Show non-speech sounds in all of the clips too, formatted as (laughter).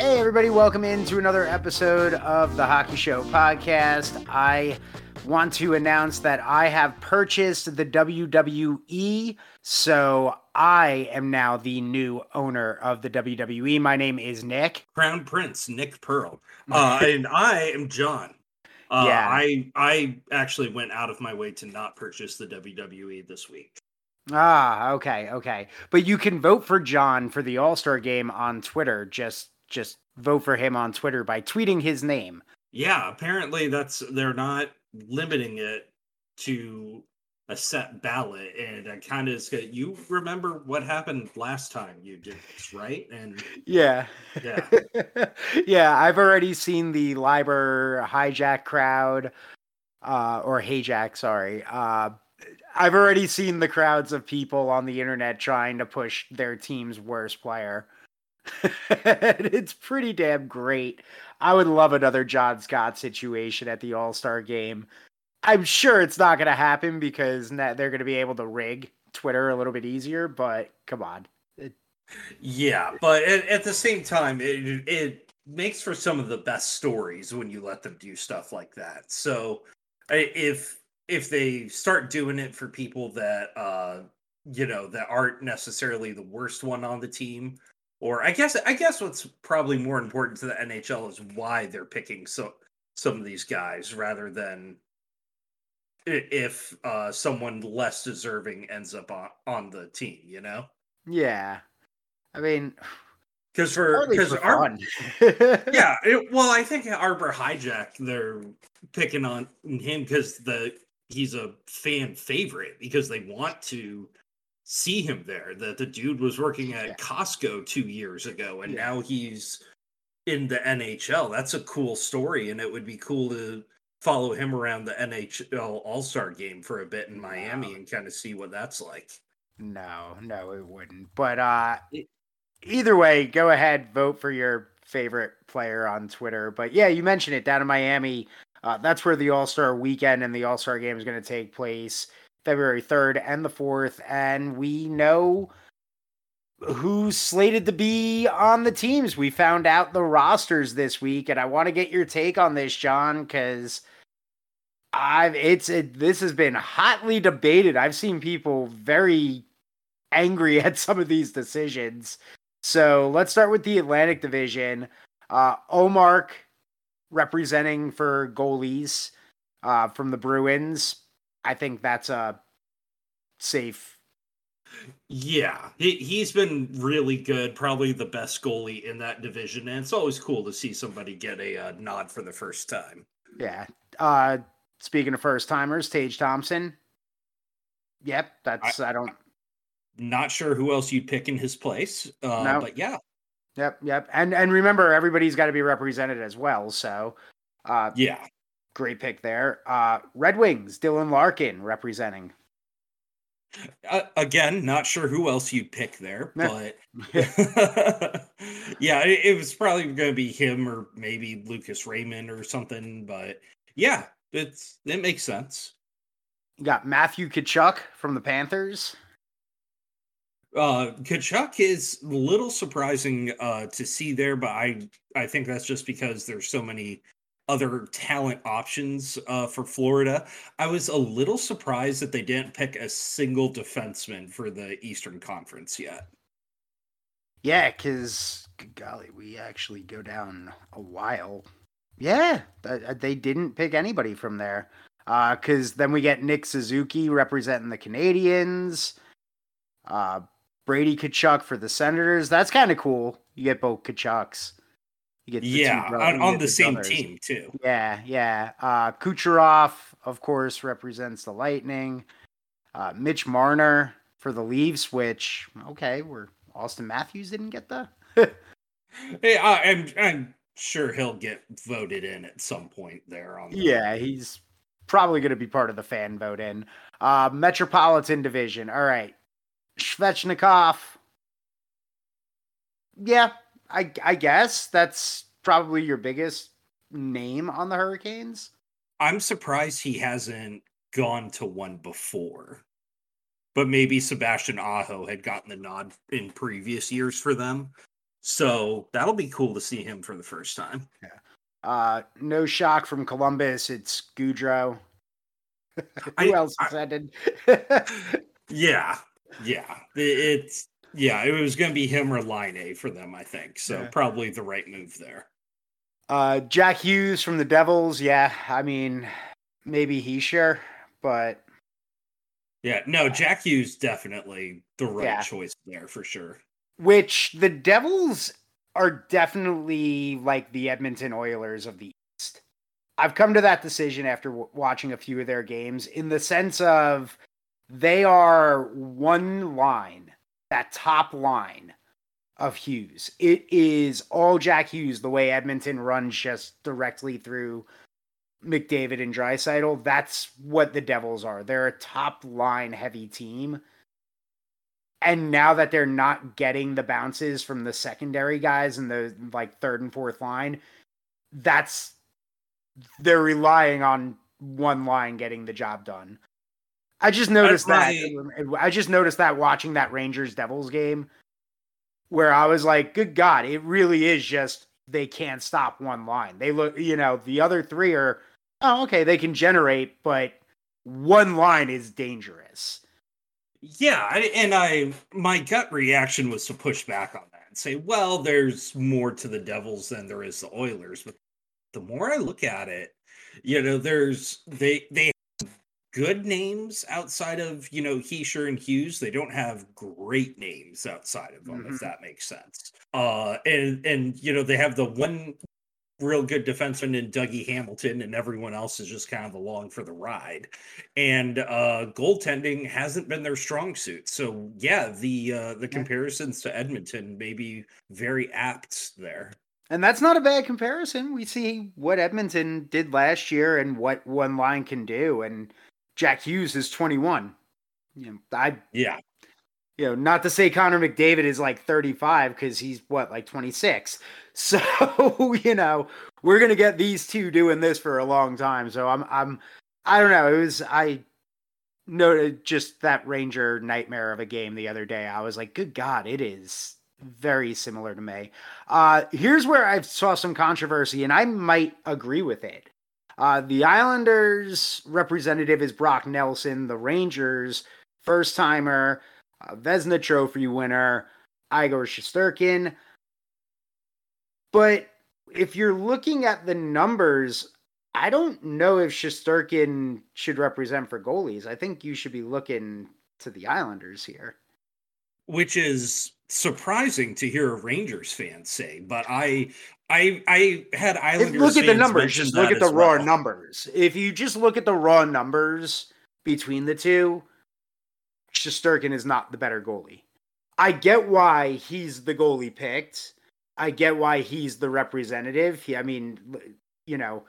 Hey, everybody, welcome into another episode of the Hockey Show podcast. I want to announce that I have purchased the WWE, so I am now the new owner of the WWE. My name is Nick. Crown Prince Nick Pearl, (laughs) uh, and I am John. Uh, Yeah. I I actually went out of my way to not purchase the WWE this week. Ah, okay, okay. But you can vote for John for the All Star game on Twitter. Just, just vote for him on Twitter by tweeting his name. Yeah, apparently that's they're not limiting it to a set ballot, and I kind of you remember what happened last time you did this, right? And Yeah. Yeah. (laughs) yeah, I've already seen the Liber hijack crowd, uh, or hijack, sorry. Uh, I've already seen the crowds of people on the internet trying to push their team's worst player. (laughs) it's pretty damn great. I would love another John Scott situation at the All Star game. I'm sure it's not going to happen because they're going to be able to rig Twitter a little bit easier, but come on. yeah, but at, at the same time, it it makes for some of the best stories when you let them do stuff like that. So if if they start doing it for people that uh you know that aren't necessarily the worst one on the team or i guess i guess what's probably more important to the nhl is why they're picking so some of these guys rather than if uh someone less deserving ends up on, on the team you know Yeah. I mean, because for because fun. (laughs) yeah it, well i think Arber Xhekaj they're picking on him because the he's a fan favorite because they want to see him there that the dude was working at Yeah. costco two years ago and Yeah. now he's in the nhl that's a cool story and it would be cool to follow him around the nhl all-star game for a bit in miami and kind of see what that's like No, no, it wouldn't. But uh It- either way, go ahead, vote for your favorite player on Twitter. But yeah, you mentioned it down in Miami. Uh, that's where the All Star weekend and the All Star game is going to take place, February third and the fourth. And we know who's slated to be on the teams. We found out the rosters this week, and I want to get your take on this, John, because I've it's it, this has been hotly debated. I've seen people very angry (laughs) at some of these decisions. So let's start with the Atlantic Division. Uh, Ullmark representing for goalies uh, from the Bruins. I think that's a safe. Yeah, he he's been really good, probably the best goalie in that division, and it's always cool to see somebody get a uh, nod for the first time. Yeah. Uh, speaking of first timers, Tage Thompson. Yep, that's I, don't. Not sure who else you'd pick in his place, uh, No. but yeah, Yep, yep, and and remember everybody's got to be represented as well. So, uh, yeah, great pick there. Uh, Red Wings, Dylan Larkin representing. uh, again, not sure who else you'd pick there, but (laughs) yeah, it, it was probably going to be him or maybe Lucas Raymond or something. But yeah, it's it makes sense. You got Matthew Tkachuk from the Panthers. Uh, Tkachuk is a little surprising uh, to see there, but I I think that's just because there's so many other talent options uh, for Florida. I was a little surprised that they didn't pick a single defenseman for the Eastern Conference yet. Yeah, because golly, we actually go down a while. Yeah, uh, they didn't pick anybody from there. Because then we get Nick Suzuki representing the Canadiens. Uh, Brady Tkachuk for the Senators. That's kind of cool. You get both Tkachuks. You get the two Yeah, on, on the same team too. Yeah, yeah. Uh, Kucherov, of course, represents the Lightning. Uh, Mitch Marner for the Leafs, which okay, where Auston Matthews didn't get the. (laughs) Hey, I, I'm I'm sure he'll get voted in at some point there on. The, Yeah, he's probably going to be part of the fan vote in. Uh, Metropolitan Division. All right. Svechnikov. Yeah, I, I guess that's probably your biggest name on the Hurricanes. I'm surprised he hasn't gone to one before. But maybe Sebastian Aho had gotten the nod in previous years for them. So that'll be cool to see him for the first time. Yeah. Uh, no shock from Columbus. It's Gaudreau. (laughs) Who I, else is ended? (laughs) yeah, yeah. It's yeah. It was going to be him or Laine for them, I think. So yeah. probably the right move there. Uh, Jack Hughes from the Devils. Yeah, I mean, maybe Hischier, but yeah, no, Jack Hughes definitely the right yeah. choice there for sure. Which the Devils are definitely like the Edmonton Oilers of the East. I've come to that decision after w- watching a few of their games in the sense of they are one line, that top line of Hughes. It is all Jack Hughes the way Edmonton runs just directly through McDavid and Draisaitl. That's what the Devils are. They're a top line heavy team. And now that they're not getting the bounces from the secondary guys and the like third and fourth line, that's they're relying on one line getting the job done. I just noticed that. I just noticed that watching that Rangers Devils game where I was like, good God, it really is just they can't stop one line. They look, you know, the other three are, oh, okay, they can generate, but one line is dangerous. Yeah, I, and I my gut reaction was to push back on that and say, well, there's more to the Devils than there is the Oilers. But the more I look at it, you know, there's they they good names outside of you know Hischier and Hughes. They don't have great names outside of them, mm-hmm. if that makes sense. Uh, and and you know they have the one real good defenseman in Dougie Hamilton, and everyone else is just kind of along for the ride. And uh, goaltending hasn't been their strong suit. So yeah, the uh, the comparisons to Edmonton may be very apt there. And that's not a bad comparison. We see what Edmonton did last year and what one line can do. And Jack Hughes is 21. You know, I yeah. You know, not to say Connor McDavid is like 35 because he's what like 26. (laughs) So you know, we're gonna get these two doing this for a long time. So I'm I'm I don't know. It was I noted just that Ranger nightmare of a game the other day. I was like, good God, it is very similar to me. Uh, here's where I saw some controversy, and I might agree with it. Uh, the Islanders representative is Brock Nelson. The Rangers first timer, uh, Vezina Trophy winner, Igor Shesterkin. But if you're looking at the numbers, I don't know if Shesterkin should represent for goalies. I think you should be looking to the Islanders here. Which is surprising to hear a Rangers fan say, but I I I had Islanders. look at the numbers. Just look at the raw well. numbers. If you just look at the raw numbers between the two, Shesterkin is not the better goalie. I get why he's the goalie picked. I get why he's the representative. He, I mean, you know,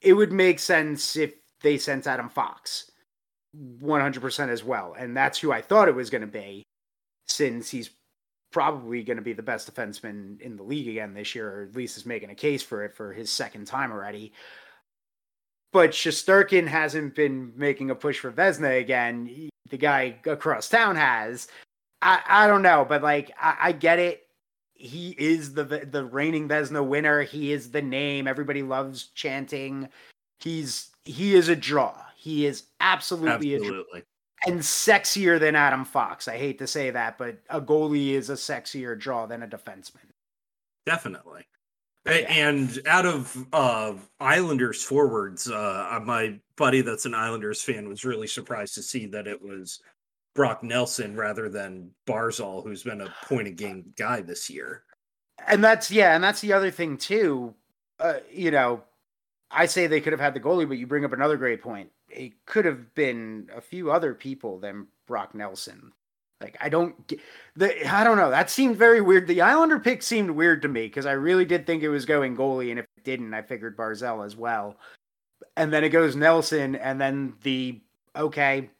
it would make sense if they sent Adam Fox 100% as well. And that's who I thought it was going to be since he's probably going to be the best defenseman in the league again this year, or at least is making a case for it for his second time already. But Shesterkin hasn't been making a push for Vezina again. the guy across town has. I, I don't know, but like I, I get it. He is the the reigning Vezina winner. He is the name everybody loves chanting. He's he is a draw. He is absolutely, absolutely. a draw and sexier than Adam Fox. I hate to say that, but a goalie is a sexier draw than a defenseman. Definitely. Yeah. And out of uh, Islanders forwards, uh, my buddy that's an Islanders fan was really surprised to see that it was Brock Nelson rather than Barzal, who's been a point of game guy this year. And that's yeah, and that's the other thing too. Uh, you know, I say they could have had the goalie, but you bring up another great point it could have been a few other people than Brock Nelson. Like I don't get the I don't know. That seemed very weird. The Islander pick seemed weird to me because I really did think it was going goalie, and if it didn't, I figured Barzal as well. And then it goes Nelson, and then the okay,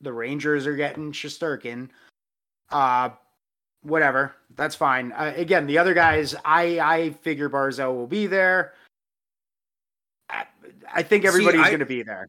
the Rangers are getting Shesterkin. Uh whatever. That's fine. Uh, again, the other guys, I I figure Barzal will be there. I, think everybody's going to be there.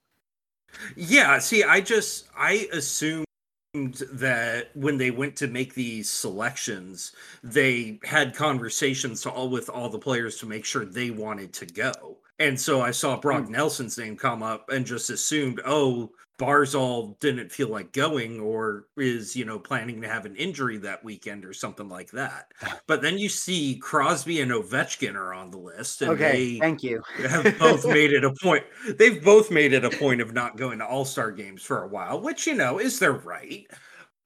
Yeah, see, I just I assumed that when they went to make these selections, they had conversations all with all the players to make sure they wanted to go. And so I saw Brock mm. Nelson's name come up and just assumed, oh, Barzal didn't feel like going or is, you know, planning to have an injury that weekend or something like that. (laughs) But then you see Crosby and Ovechkin are on the list. And okay, thank you. (laughs) have both made it a point. They've both made it a point of not going to all star games for a while, which, you know, is their right.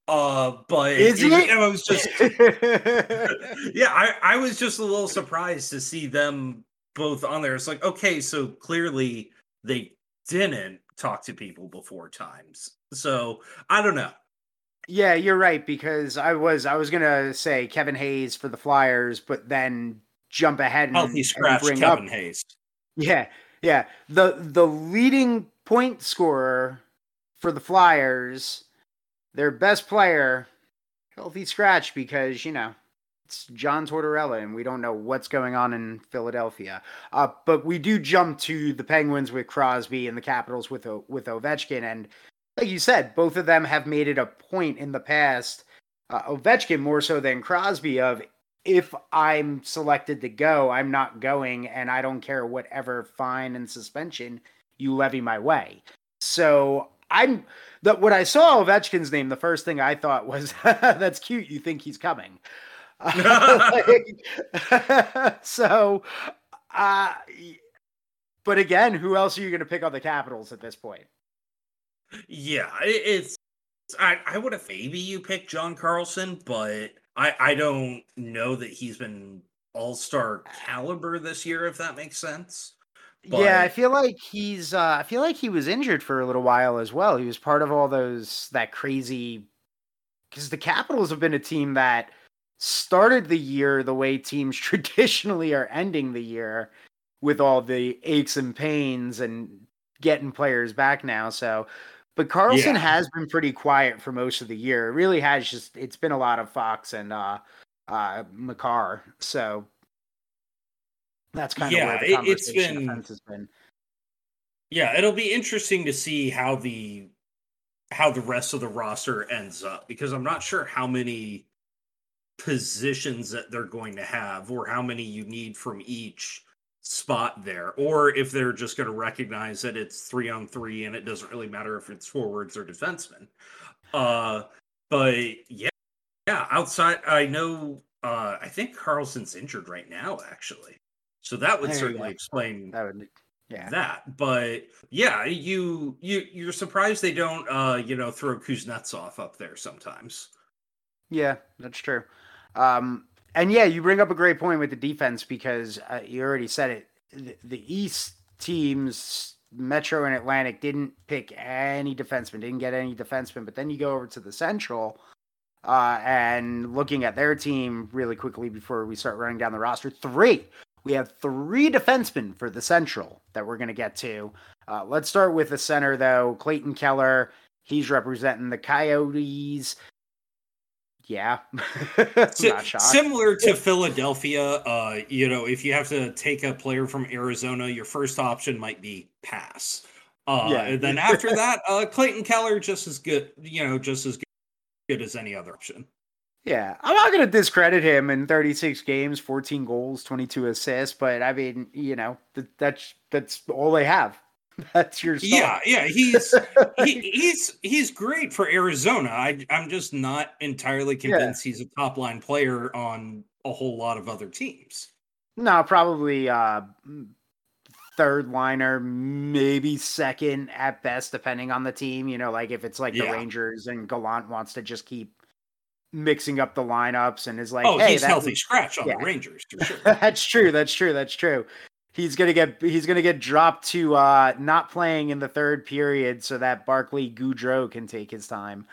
Uh, but is it? I was just, (laughs) yeah, I, I was just a little surprised to see them both on there. It's like, okay, so clearly they didn't talk to people before times. So I don't know. Yeah, you're right because I was I was gonna say Kevin Hayes for the Flyers, but then jump ahead oh, and healthy scratch Kevin up, Hayes. Yeah, yeah. The the leading point scorer for the Flyers, their best player, healthy scratch because you know it's John Tortorella, and we don't know what's going on in Philadelphia. Uh, but we do jump to the Penguins with Crosby and the Capitals with with Ovechkin, and like you said, both of them have made it a point in the past. Uh, Ovechkin more so than Crosby of if I'm selected to go, I'm not going, and I don't care whatever fine and suspension you levy my way. So I'm that when I saw Ovechkin's name, the first thing I thought was, (laughs) "That's cute. You think he's coming." (laughs) like, (laughs) so, uh, but again, who else are you going to pick on the Capitals at this point? Yeah, it's. I, I would have maybe you pick John Carlson, but I I don't know that he's been all star caliber this year. If that makes sense. But... Yeah, I feel like he's. Uh, I feel like he was injured for a little while as well. He was part of all those that crazy. Because the Capitals have been a team that started the year the way teams (laughs) traditionally are ending the year with all the aches and pains and getting players back now. So, but Carlson yeah. has been pretty quiet for most of the year. It really has just it's been a lot of Fox and uh uh Makar. So that's kind yeah, of where the conversation it's been, has been. Yeah, it'll be interesting to see how the how the rest of the roster ends up because I'm not sure how many positions that they're going to have or how many you need from each spot there or if they're just going to recognize that it's 3 on 3 and it doesn't really matter if it's forwards or defensemen. Uh but yeah yeah outside i know uh i think carlson's injured right now actually. So that would there certainly explain that would yeah. that but yeah you you you're surprised they don't uh you know throw kuznetsov up there sometimes. Yeah that's true um, and yeah, you bring up a great point with the defense because uh, you already said it. The, the, East teams, Metro and Atlantic, didn't pick any defensemen, didn't get any defensemen. But then you go over to the Central, uh, and looking at their team really quickly before we start running down the roster, three. We have three defensemen for the Central that we're going to get to. Uh, let's start with the center, though. Clayton Keller, he's representing the Coyotes yeah. (laughs) Similar to philadelphia uh you know if you have to take a player from arizona your first option might be pass. Uh yeah. and then after (laughs) that uh clayton keller just as good you know just as good as any other option. Yeah. I'm not going to discredit him in 36 games 14 goals 22 assists but i mean you know that's that's all they have (laughs) That's your yeah, yeah. He's he, (laughs) he's he's great for Arizona. I I'm just not entirely convinced yeah. he's a top line player on a whole lot of other teams. No, probably uh third liner, maybe second at best, depending on the team. You know, like if it's like yeah. the Rangers and Gallant wants to just keep mixing up the lineups and is like, oh, hey, he's healthy scratch on yeah. the Rangers for (laughs) sure. that's true. That's true. That's true he's gonna get he's gonna get dropped to uh, not playing in the third period so that Barclay Goodrow can take his time.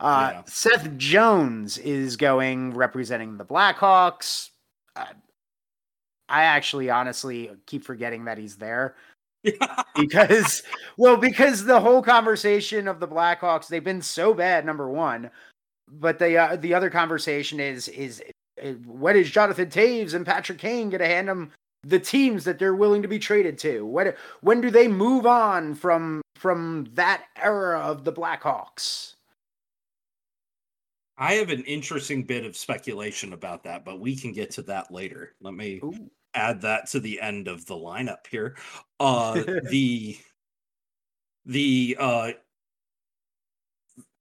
Uh, yeah. Seth Jones is going representing the Blackhawks. Uh, I actually honestly keep forgetting that he's there. (laughs) because well because the whole conversation of the Blackhawks they've been so bad number 1 but the uh, the other conversation is is what is Jonathan Toews and Patrick Kane going to hand him the teams that they're willing to be traded to? When when do they move on from from that era of the Blackhawks? I have an interesting bit of speculation about that, but we can get to that later. Let me Ooh. add that to the end of the lineup here. Uh (laughs) the the uh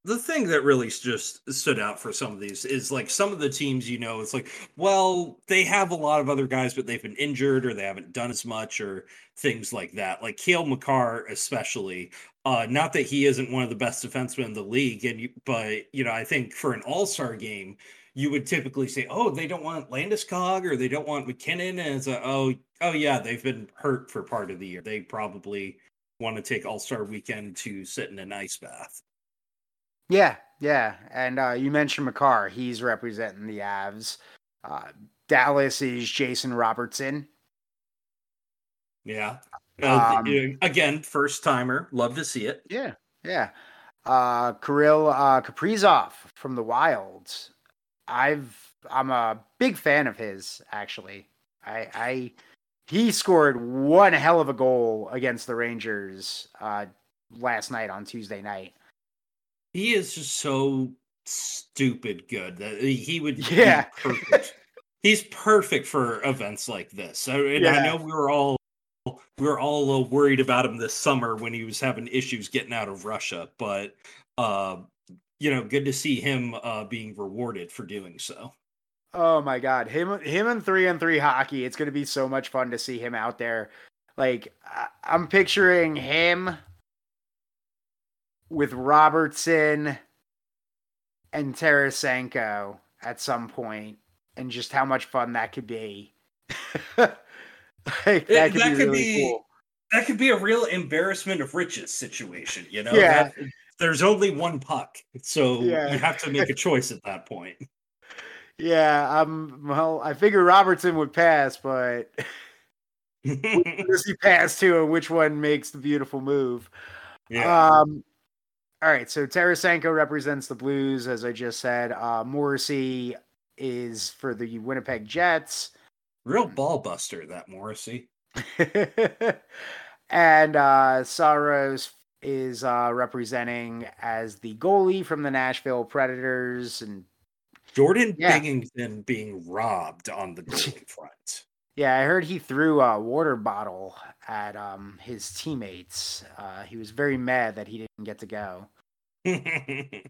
the thing that really just stood out for some of these is like some of the teams, you know, it's like, well, they have a lot of other guys, but they've been injured or they haven't done as much or things like that. Like Cale Makar, especially. Uh, not that he isn't one of the best defensemen in the league, and you, but you know, I think for an All Star game, you would typically say, "Oh, they don't want Landeskog or they don't want MacKinnon and it's a, "Oh, oh yeah, they've been hurt for part of the year. They probably want to take All Star Weekend to sit in an ice bath." Yeah, yeah, and uh, you mentioned Makar. He's representing the Avs. Uh, Dallas is Jason Robertson. Yeah. Uh, um, again, first timer. Love to see it. Yeah, yeah. Uh, Kirill uh, Kaprizov from the Wilds. I've I'm a big fan of his. Actually, I I he scored one hell of a goal against the Rangers uh, last night on Tuesday night he is just so stupid good that he would yeah. (laughs) perfect. he's perfect for events like this. And yeah. i know we were all we were all worried about him this summer when he was having issues getting out of russia but uh you know good to see him uh being rewarded for doing so. Oh my god. Him him and three and three hockey it's going to be so much fun to see him out there. Like i'm picturing him with Robertson and Tarasenko at some point, and just how much fun that could be. (laughs) like, that could that be could really be, cool. That could be a real embarrassment of riches situation, you know? Yeah. That, there's only one puck, so yeah. you have to make a (laughs) choice at that point. Yeah, um, well, I figure Robertson would pass, but (laughs) does he pass to, and which one makes the beautiful move? Yeah. Um, all right, so Tarasenko represents the Blues, as I just said. Uh, Morrissey is for the Winnipeg Jets. Real ball buster, that Morrissey. (laughs) and uh, Saros is uh, representing as the goalie from the Nashville Predators, and Jordan yeah. Binnington being robbed on the goalie (laughs) front. Yeah, I heard he threw a water bottle at um, his teammates. Uh, he was very mad that he didn't get to go. (laughs)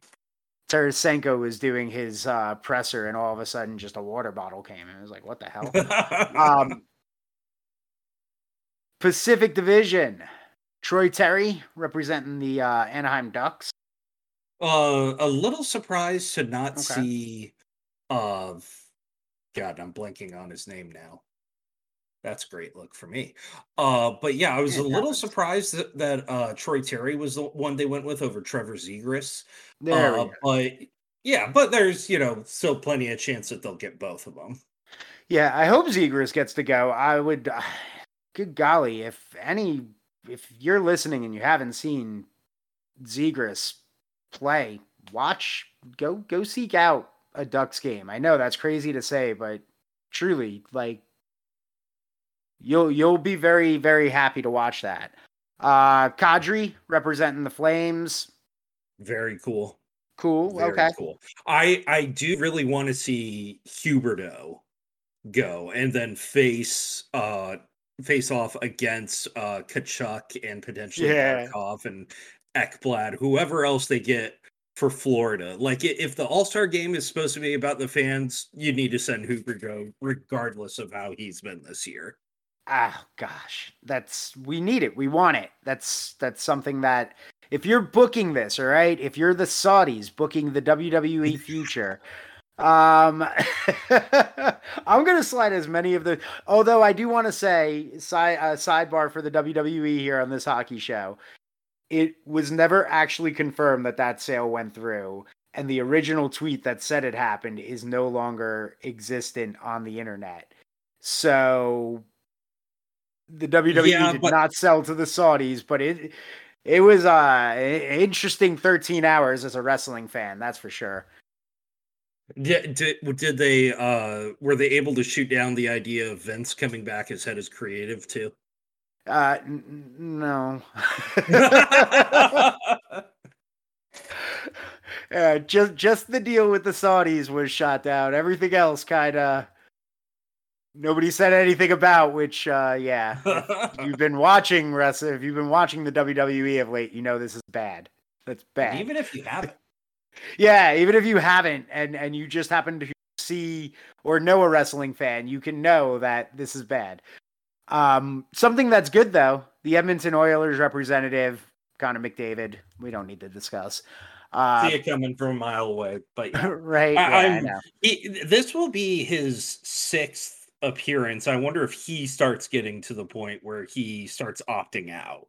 Tarasenko was doing his uh, presser, and all of a sudden, just a water bottle came. And I was like, "What the hell?" (laughs) um, Pacific Division, Troy Terry representing the uh, Anaheim Ducks. Uh, a little surprised to not okay. see. Uh, God, I'm blanking on his name now. That's a great look for me. Uh, but yeah, I was a little surprised that, that uh, Troy Terry was the one they went with over Trevor Zegras. There uh, but yeah, but there's you know still plenty of chance that they'll get both of them. Yeah, I hope Zegras gets to go. I would. Uh, (sighs) good golly, if any, if you're listening and you haven't seen Zegras play, watch, go go seek out a Ducks game. I know that's crazy to say, but truly, like you'll you'll be very very happy to watch that. Uh, Kadri representing the Flames. Very cool. Cool. Very okay. Cool. I I do really want to see Huberdeau go and then face uh face off against uh Tkachuk and potentially yeah. Barkov and Ekblad, whoever else they get for Florida. Like if the All Star game is supposed to be about the fans, you need to send Huberdeau regardless of how he's been this year ah gosh. That's we need it. We want it. That's that's something that if you're booking this all right if you're the saudis booking the wwe (laughs) future um (laughs) i'm gonna slide as many of the although i do want to say side uh, sidebar for the wwe here on this hockey show. It was never actually confirmed that that sale went through and the original tweet that said it happened is no longer existent on the internet. So the WWE yeah, did but... not sell to the Saudis, but it it was uh interesting 13 hours as a wrestling fan, that's for sure. Did, did, did they uh were they able to shoot down the idea of Vince coming back as head as creative too? Uh n- no. (laughs) (laughs) uh, just just the deal with the Saudis was shot down. Everything else kind of nobody said anything about. Which, uh, yeah, (laughs) you've been watching wrestling, if you've been watching the WWE of late, you know this is bad. That's bad. Even if you haven't, (laughs) yeah, even if you haven't, and and you just happen to see or know a wrestling fan, you can know that this is bad. Um, something that's good though, the Edmonton Oilers representative Connor McDavid. We don't need to discuss. Uh, See it coming from a mile away, but yeah. (laughs) right. Yeah, I, he, this will be his sixth appearance. I wonder if he starts getting to the point where he starts opting out.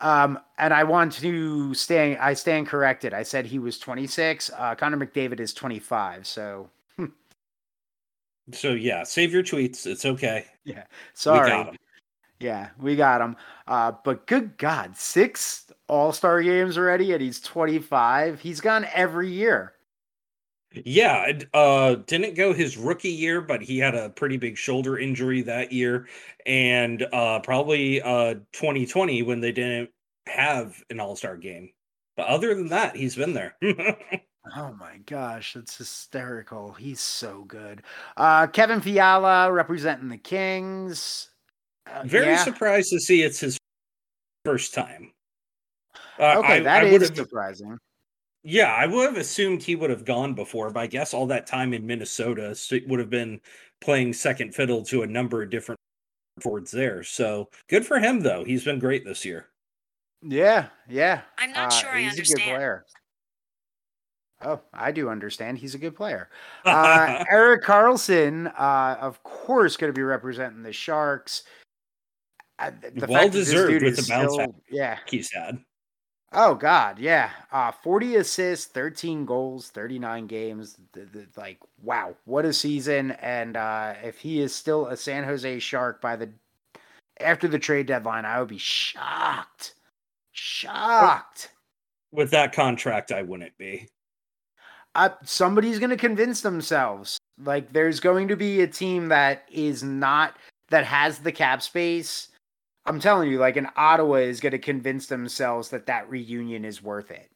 Um, and I want to stand. I stand corrected. I said he was 26. Uh, Connor McDavid is 25. So. So yeah, save your tweets. It's okay. Yeah. Sorry. Yeah, we got him. Uh, but good God, six All Star games already, and he's 25. He's gone every year. Yeah, uh, didn't go his rookie year, but he had a pretty big shoulder injury that year, and uh, probably uh, 2020 when they didn't have an All Star game. But other than that, he's been there. (laughs) oh my gosh, that's hysterical. He's so good. Uh, Kevin Fiala representing the Kings. Uh, Very yeah. surprised to see it's his first time. Uh, okay, I, that I is surprising. Yeah, I would have assumed he would have gone before, but I guess all that time in Minnesota would have been playing second fiddle to a number of different forwards there. So good for him, though. He's been great this year. Yeah, yeah. I'm not uh, sure I understand. a good player. Oh, I do understand. He's a good player. (laughs) Uh, Erik Karlsson, uh, of course, going to be representing the Sharks. Uh, the well deserved with the bounce still, yeah he's had. Oh God, yeah. Uh, 40 assists, 13 goals, 39 games. The, the, like, wow, what a season! And uh, if he is still a San Jose Shark by the after the trade deadline, I would be shocked. Shocked. With that contract, I wouldn't be. Uh, somebody's going to convince themselves. Like, there's going to be a team that is not that has the cap space I'm telling you, like, an Ottawa is going to convince themselves that that reunion is worth it.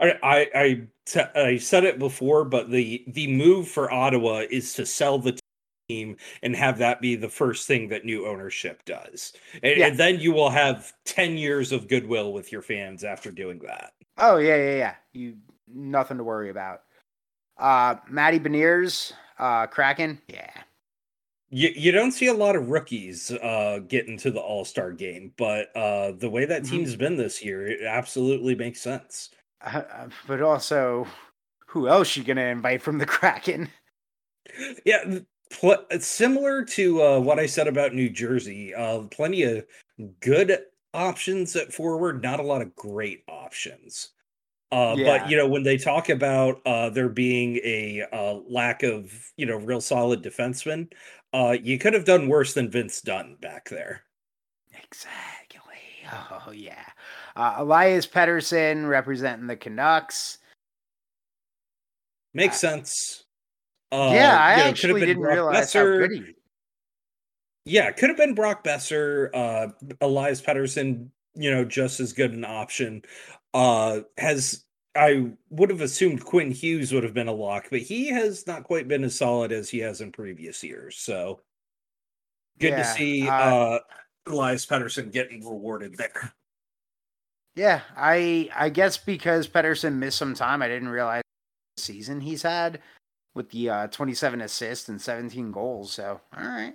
I, I, I, t- I said it before, but the the move for Ottawa is to sell the team and have that be the first thing that new ownership does, and, yeah. and then you will have ten years of goodwill with your fans after doing that. Oh yeah, yeah, yeah. You nothing to worry about. Uh, Matty Beniers, uh, Kraken, yeah, you, you don't see a lot of rookies uh, get into the All Star game, but uh, the way that team's mm-hmm. been this year, it absolutely makes sense. Uh, uh but also, who else you gonna invite from the Kraken? (laughs) Yeah, pl- similar to uh, what I said about New Jersey. Uh, plenty of good options at forward, not a lot of great options. Uh, yeah. But you know, when they talk about uh, there being a uh, lack of you know real solid defensemen, uh, you could have done worse than Vince Dunn back there. Exactly. Oh yeah. Uh, Elias Pettersson representing the Canucks. Makes uh, sense. Uh, yeah, I know, actually didn't Brock realize Boeser. how good he. Yeah, could have been Brock Boeser, uh, Elias Pettersson. You know, just as good an option. Uh, has I would have assumed Quinn Hughes would have been a lock, but he has not quite been as solid as he has in previous years. So good yeah, to see uh, uh, Elias Pettersson getting rewarded there. Yeah, I I guess because Pettersson missed some time, I didn't realize the season he's had with the uh, 27 assists and 17 goals. So all right,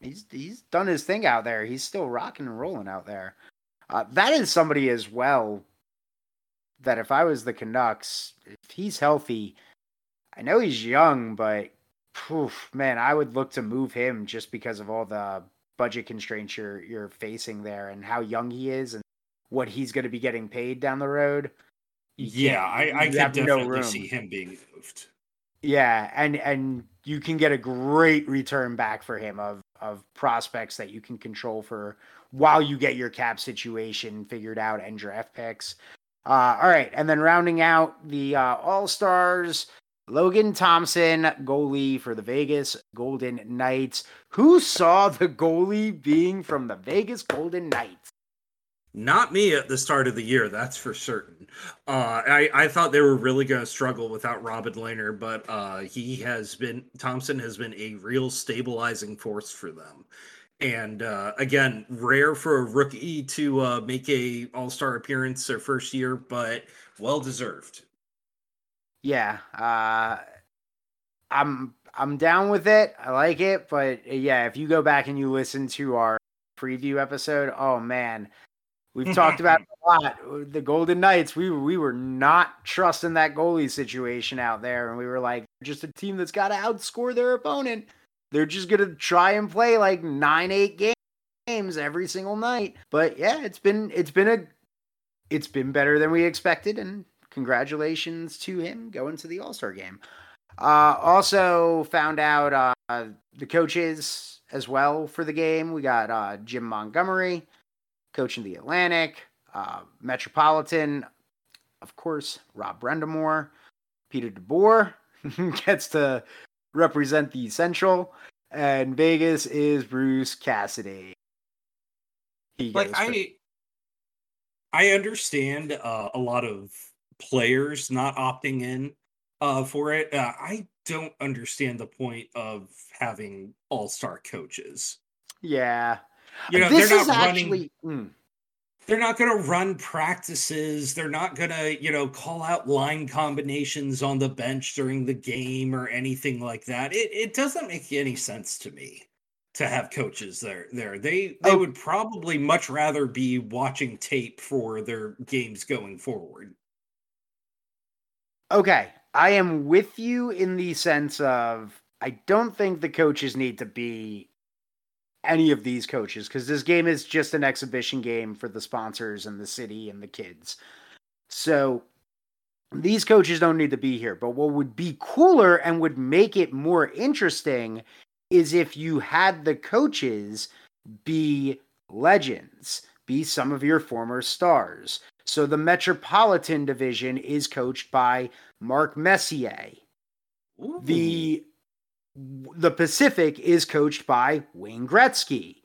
he's he's done his thing out there. He's still rocking and rolling out there. Uh, that is somebody as well that if I was the Canucks, if he's healthy, I know he's young, but poof, man, I would look to move him just because of all the budget constraints you're you're facing there and how young he is and what he's going to be getting paid down the road. yeah, I, I can definitely no see him being moved. Yeah, and and you can get a great return back for him of of prospects that you can control for while you get your cap situation figured out and draft picks. Uh, all right, and then rounding out the uh, All Stars, Logan Thompson, goalie for the Vegas Golden Knights. Who saw the goalie being from the Vegas Golden Knights? Not me at the start of the year, that's for certain. Uh, I, I thought they were really going to struggle without Robin Lehner, but uh, he has been, Thompson has been a real stabilizing force for them. And uh, again, rare for a rookie to uh, make a All Star appearance their first year, but well deserved. Yeah, uh, I'm I'm down with it. I like it, but uh, yeah, if you go back and you listen to our preview episode, oh man, we've talked about (laughs) a lot. The Golden Knights, we we were not trusting that goalie situation out there, and we were like, just a team that's got to outscore their opponent. They're just gonna try and play like nine, eight games every single night. But yeah, it's been it's been a it's been better than we expected, and congratulations to him going to the All Star game. Uh, also found out uh, the coaches as well for the game. We got uh, Jim Montgomery coaching the Atlantic, uh, Metropolitan, of course, Rob Brind'Amour, Peter DeBoer (laughs) gets to represent the Central, and Vegas is Bruce Cassidy. He like I, I understand uh, a lot of players not opting in uh, for it. Uh, I don't understand the point of having all star coaches. Yeah, you know this they're not running. Actually, mm. They're not going to run practices. They're not going to, you know, call out line combinations on the bench during the game or anything like that. It it doesn't make any sense to me to have coaches there. There, they they oh. would probably much rather be watching tape for their games going forward. Okay, I am with you in the sense of I don't think the coaches need to be any of these coaches because this game is just an exhibition game for the sponsors and the city and the kids. So these coaches don't need to be here. But what would be cooler and would make it more interesting is if you had the coaches be legends, be some of your former stars. So the Metropolitan Division is coached by Mark Messier. Ooh. The the Pacific is coached by Wayne Gretzky.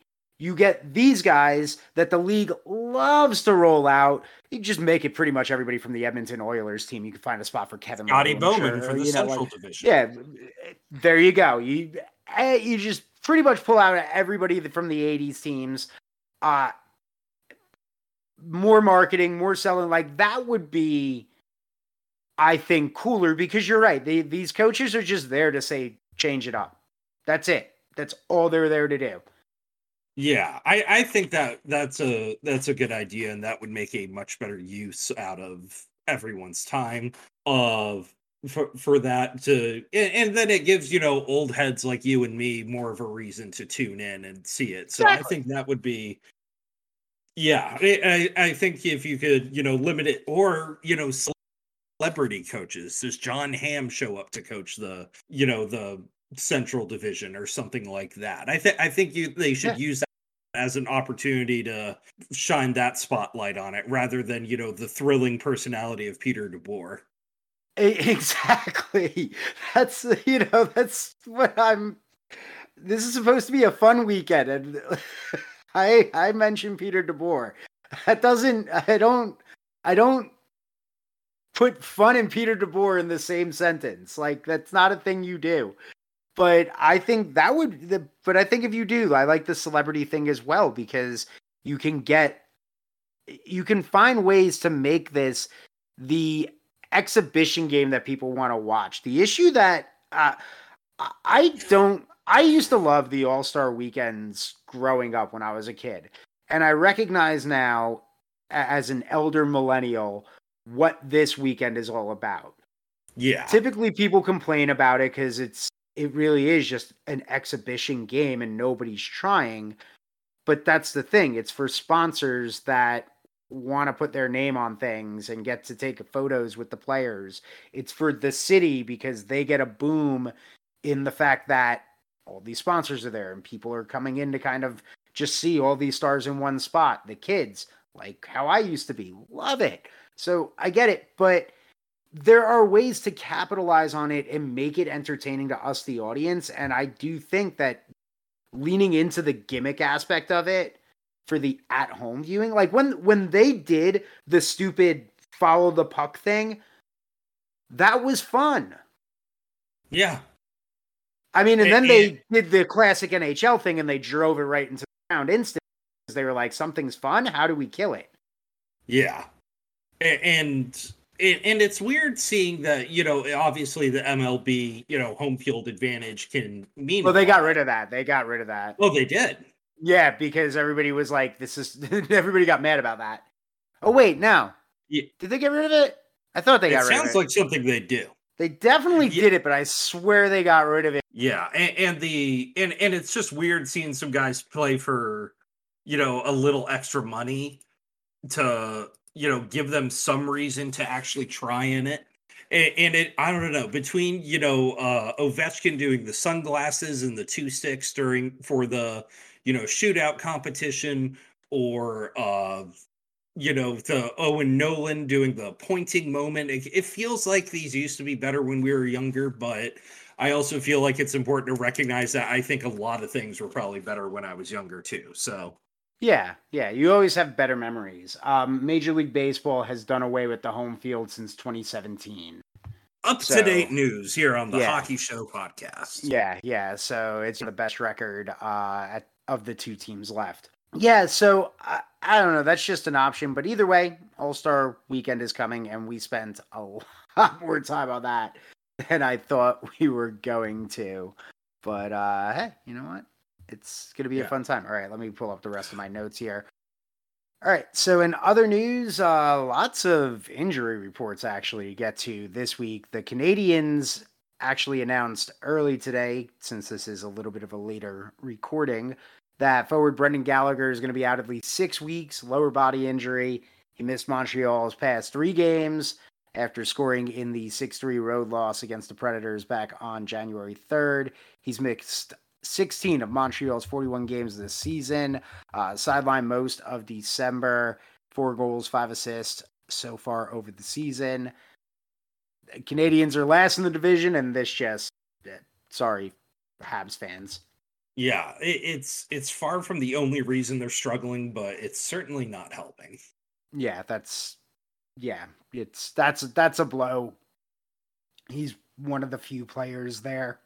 You get these guys that the league loves to roll out. You just make it pretty much everybody from the Edmonton Oilers team. You can find a spot for Kevin Scotty Bowman for the you know, Central like, Division. Yeah, there you go. You eh, you just pretty much pull out everybody from the '80s teams. Uh, more marketing, more selling. Like that would be, I think, cooler because you're right. They, these coaches are just there to say, change it up. That's it. That's all they're there to do. Yeah, I, I think that that's a that's a good idea, and that would make a much better use out of everyone's time of for for that to and, and, then it gives you know old heads like you and me more of a reason to tune in and see it so exactly. i think that would be yeah, I, I think if you could, you know, limit it or, you know, celebrity coaches. Does Jon Hamm show up to coach the, you know, the Central Division or something like that? I think I think you they should yeah. use that as an opportunity to shine that spotlight on it rather than, you know, the thrilling personality of Peter DeBoer. Exactly. (laughs) That's you know, that's what I'm this is supposed to be a fun weekend and (laughs) I I mentioned Peter DeBoer. That doesn't I don't I don't put fun and Peter DeBoer in the same sentence. Like that's not a thing you do. But I think that would the but I think if you do, I like the celebrity thing as well because you can get you can find ways to make this the exhibition game that people want to watch. The issue that uh, I don't I used to love the All Star weekends growing up when I was a kid. And I recognize now, as an elder millennial, what this weekend is all about. Yeah. Typically, people complain about it because it's it really is just an exhibition game and nobody's trying. But that's the thing; it's for sponsors that want to put their name on things and get to take photos with the players. It's for the city because they get a boom in the fact that all these sponsors are there and people are coming in to kind of just see all these stars in one spot. The kids, like how I used to be, love it. So I get it, but there are ways to capitalize on it and make it entertaining to us, the audience. And I do think that leaning into the gimmick aspect of it for the at home viewing. Like when when they did the stupid follow the puck thing, that was fun. Yeah. I mean, and, then they did the classic NHL thing and they drove it right into the ground instant because they were like, something's fun. How do we kill it? Yeah. And and it's weird seeing that you know obviously the MLB you know home field advantage can mean. Well, they got rid of that. They got rid of that. Well, they did. Yeah, because everybody was like, "This is." (laughs) everybody got mad about that. Oh wait, no. Yeah. Did they get rid of it? I thought they got rid of it. Sounds like something they do. They definitely yeah. did it, but I swear they got rid of it. Yeah, and, and the and and it's just weird seeing some guys play for you know a little extra money to you know give them some reason to actually try in it and, it i don't know between you know uh ovechkin doing the sunglasses and the two sticks during for the you know shootout competition or uh you know the owen nolan doing the pointing moment it, it feels like these used to be better when we were younger but I also feel like it's important to recognize that I think a lot of things were probably better when I was younger too. So yeah, yeah, you always have better memories. Um, Major League Baseball has done away with the home field since 2017. Up to date news here on the yeah. Hockey Show podcast. Yeah, yeah. So it's the best record uh, at, of the two teams left. Yeah, so I, I don't know. That's just an option, but either way, All Star Weekend is coming, and we spent a (laughs) lot more time on that than I thought we were going to. But uh, hey, you know what? It's going to be yeah. a fun time. All right, let me pull up the rest of my notes here. All right, so in other news, uh, lots of injury reports actually get to this week. The Canadiens actually announced early today, since this is a little bit of a later recording, that forward Brendan Gallagher is going to be out at least six weeks, lower body injury. He missed Montreal's past three games after scoring in the 6 3 road loss against the Predators back on January 3rd. He's missed 16 of Montreal's 41 games this season. Uh, sideline most of December. Four goals, five assists so far over the season. Canadiens are last in the division, and this just, uh, sorry, Habs fans. Yeah, it, it's it's far from the only reason they're struggling, but it's certainly not helping. Yeah, that's yeah, it's that's that's a blow. He's one of the few players there.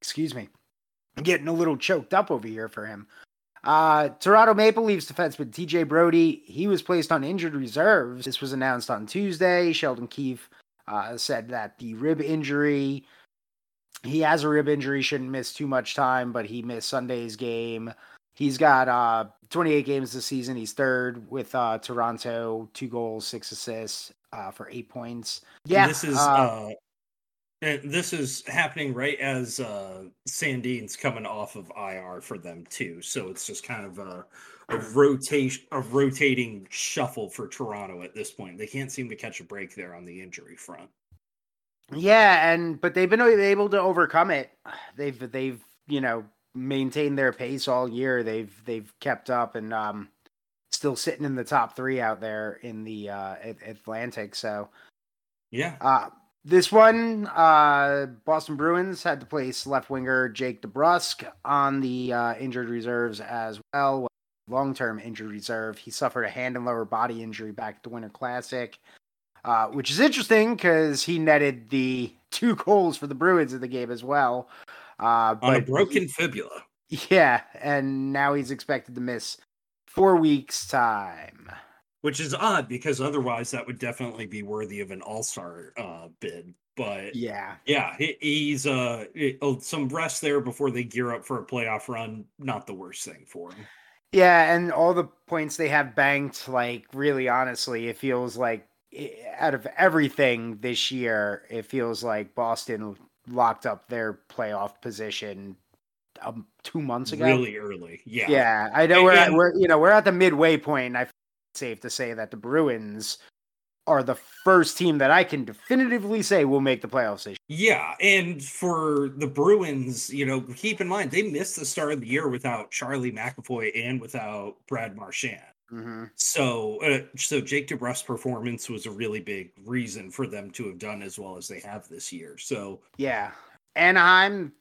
Excuse me getting a little choked up over here for him. Uh, Toronto Maple Leafs defenseman TJ Brodie, he was placed on injured reserves. This was announced on Tuesday. Sheldon Keefe uh, said that the rib injury, he has a rib injury, shouldn't miss too much time, but he missed Sunday's game. He's got uh, 28 games this season. He's third with uh, Toronto, two goals, six assists uh, for eight points. Yeah, this is uh and this is happening right as uh, Sandin's coming off of IR for them too. So it's just kind of a, a rotation, a rotating shuffle for Toronto at this point. They can't seem to catch a break there on the injury front. Yeah, and but they've been able to overcome it. They've they've you know maintained their pace all year. They've they've kept up and um, still sitting in the top three out there in the uh, Atlantic. So yeah. Uh, this one, uh, Boston Bruins had to place left winger Jake DeBrusk on the uh, injured reserves as well. Long term injured reserve. He suffered a hand and lower body injury back at the Winter Classic, uh, which is interesting because he netted the two (laughs) goals for the Bruins in the game as well. Uh, on a broken he, fibula. Yeah, and now he's expected to miss four weeks' time which is odd because otherwise that would definitely be worthy of an all-star uh, bid but yeah. yeah he, he's uh oh, some rest there before they gear up for a playoff run not the worst thing for him. Yeah and all the points they have banked like really honestly it feels like eh, out of everything this year it feels like boston locked up their playoff position um, two months ago. Really early yeah. Yeah i know and, we're, at, we're you know we're at the midway point i safe to say that the Bruins are the first team that I can definitively say will make the playoffs this year. Yeah, and for the Bruins, you know, keep in mind they missed the start of the year without Charlie McAvoy and without Brad Marchand. Mm-hmm. So, uh, so Jake DeBrusk's performance was a really big reason for them to have done as well as they have this year. So, yeah, Anaheim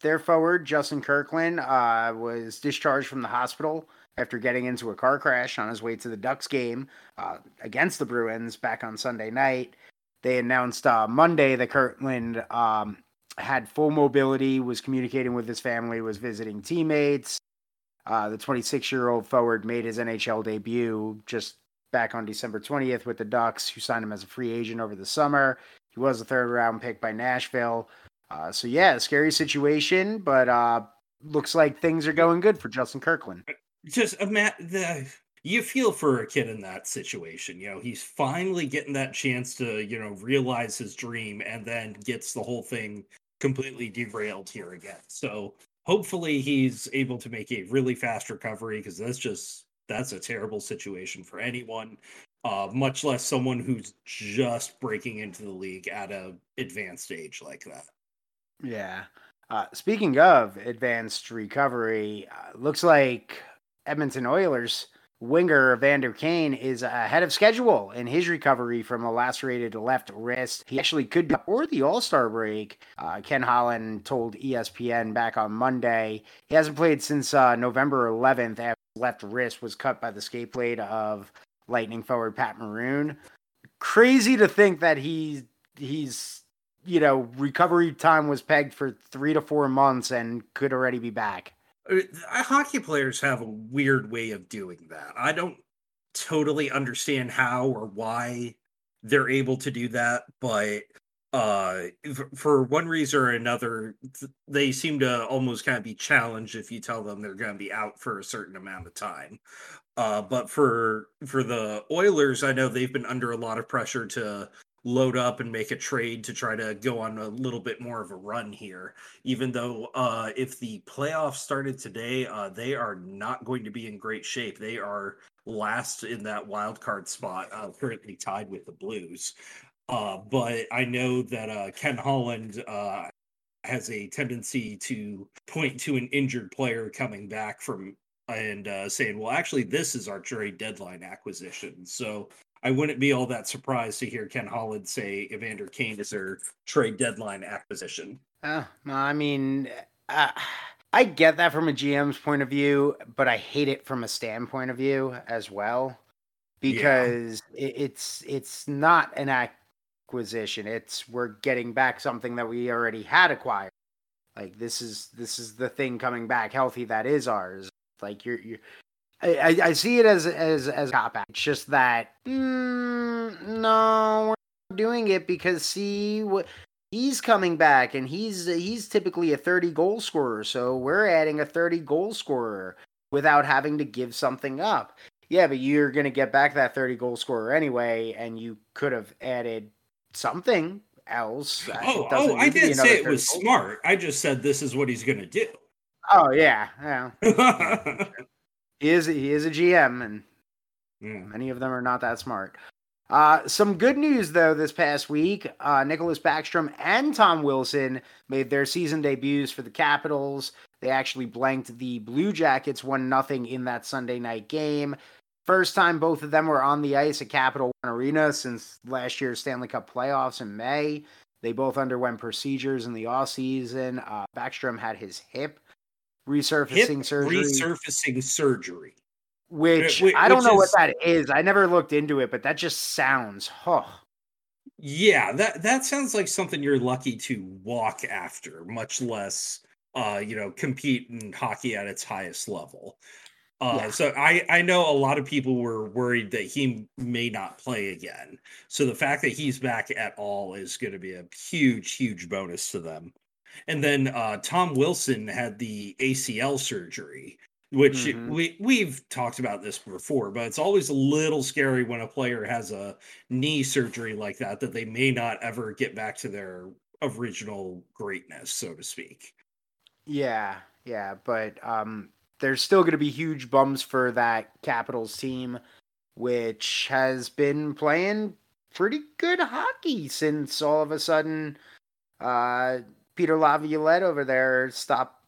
their forward, Justin Kirkland, uh, was discharged from the hospital after getting into a car crash on his way to the Ducks game uh, against the Bruins back on Sunday night. They announced uh, Monday that Kirkland um, had full mobility, was communicating with his family, was visiting teammates. Uh, the 26 year old forward made his NHL debut just back on December 20th with the Ducks, who signed him as a free agent over the summer. He was a third round pick by Nashville. Uh, so, yeah, scary situation, but uh, looks like things are going good for Justin Kirkland. Just the you feel for a kid in that situation. You know, he's finally getting that chance to, you know, realize his dream and then gets the whole thing completely derailed here again. So hopefully he's able to make a really fast recovery because that's just that's a terrible situation for anyone. Uh, much less someone who's just breaking into the league at a advanced age like that. Yeah. Uh, speaking of advanced recovery, uh, looks like Edmonton Oilers winger Evander Kane is ahead of schedule in his recovery from a lacerated left wrist. He actually could be for the All Star break. Uh, Ken Holland told ESPN back on Monday he hasn't played since uh, November 11th after left wrist was cut by the skate blade of Lightning forward Pat Maroon. Crazy to think that he he's you know recovery time was pegged for three to four months and could already be back. Uh, hockey players have a weird way of doing that. I don't totally understand how or why they're able to do that, but uh for one reason or another they seem to almost kind of be challenged if you tell them they're going to be out for a certain amount of time uh but for for the oilers i know they've been under a lot of pressure to load up and make a trade to try to go on a little bit more of a run here. Even though uh, if the playoffs started today, uh, they are not going to be in great shape. They are last in that wild card spot, uh, currently tied with the Blues. Uh, but I know that uh, Ken Holland uh, has a tendency to point to an injured player coming back from and saying, "Well, actually, this is our trade deadline acquisition." So I wouldn't be all that surprised to hear Ken Holland say Evander Kane is their trade deadline acquisition. Uh, I mean, uh, I get that from a GM's point of view, but I hate it from a standpoint of view as well because yeah. it, it's it's not an acquisition. It's we're getting back something that we already had acquired. Like this is this is the thing coming back healthy that is ours. Like you're you're I, I see it as as as cop out. It's just that mm, no, we're doing it because see what he's coming back and he's he's typically a 30 goal scorer, so we're adding a 30 goal scorer without having to give something up. Yeah, but you're gonna get back that 30 goal scorer anyway, and you could have added something else. Oh, oh I didn't say it was smart. I just said this is what he's gonna do. Oh yeah, yeah. (laughs) He is he is a GM, and mm. many of them are not that smart. Uh, some good news though this past week, uh, Nicklas Backstrom and Tom Wilson made their season debuts for the Capitals. They actually blanked the Blue Jackets one nothing in that Sunday night game. First time both of them were on the ice at Capital One Arena since last year's Stanley Cup playoffs in May. They both underwent procedures in the off season. Uh, Backstrom had his hip resurfacing Hip surgery. Resurfacing surgery. Which, which I don't which know is, what that is. I never looked into it, but that just sounds huh. Yeah, that that sounds like something you're lucky to walk after, much less uh, you know, compete in hockey at its highest level. Uh, yeah. so I, I know a lot of people were worried that he may not play again. So the fact that he's back at all is going to be a huge, huge bonus to them. And then uh, Tom Wilson had the ACL surgery, which mm-hmm. we we've talked about this before, but it's always a little scary when a player has a knee surgery like that that they may not ever get back to their original greatness, so to speak. Yeah, yeah, but um, there's still going to be huge bums for that Capitals team, which has been playing pretty good hockey since all of a sudden uh, Peter Laviolette over there stopped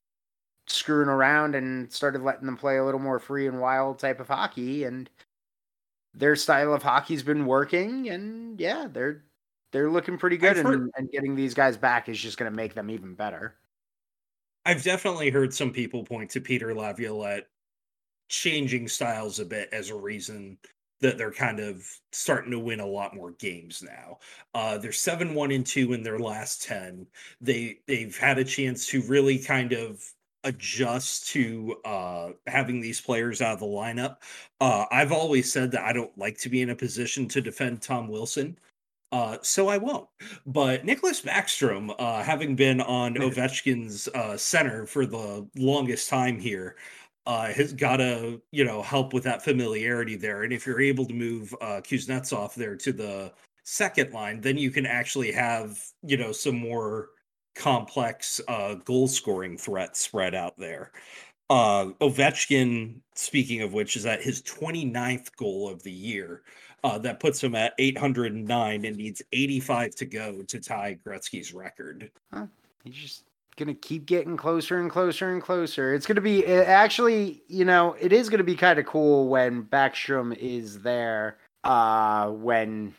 screwing around and started letting them play a little more free and wild type of hockey and their style of hockey's been working and yeah they're they're looking pretty good and, and, getting these guys back is just going to make them even better. I've definitely heard some people point to Peter Laviolette changing styles a bit as a reason that they're kind of starting to win a lot more games now. Uh, they're seven one and two in their last ten. They they've had a chance to really kind of adjust to uh, having these players out of the lineup. Uh, I've always said that I don't like to be in a position to defend Tom Wilson. Uh, so I won't. But Nicklas Backstrom, uh, having been on (laughs) Ovechkin's uh, center for the longest time here, uh, has got to you know help with that familiarity there. And if you're able to move uh, Kuznetsov there to the second line, then you can actually have you know some more complex uh, goal scoring threat spread out there. Uh, Ovechkin, speaking of which, is at his 29th goal of the year. Uh, that puts him at 809 and needs 85 to go to tie Gretzky's record. Huh. He's just gonna keep getting closer and closer and closer. It's gonna be actually, you know, it is gonna be kind of cool when Backstrom is there. Uh, when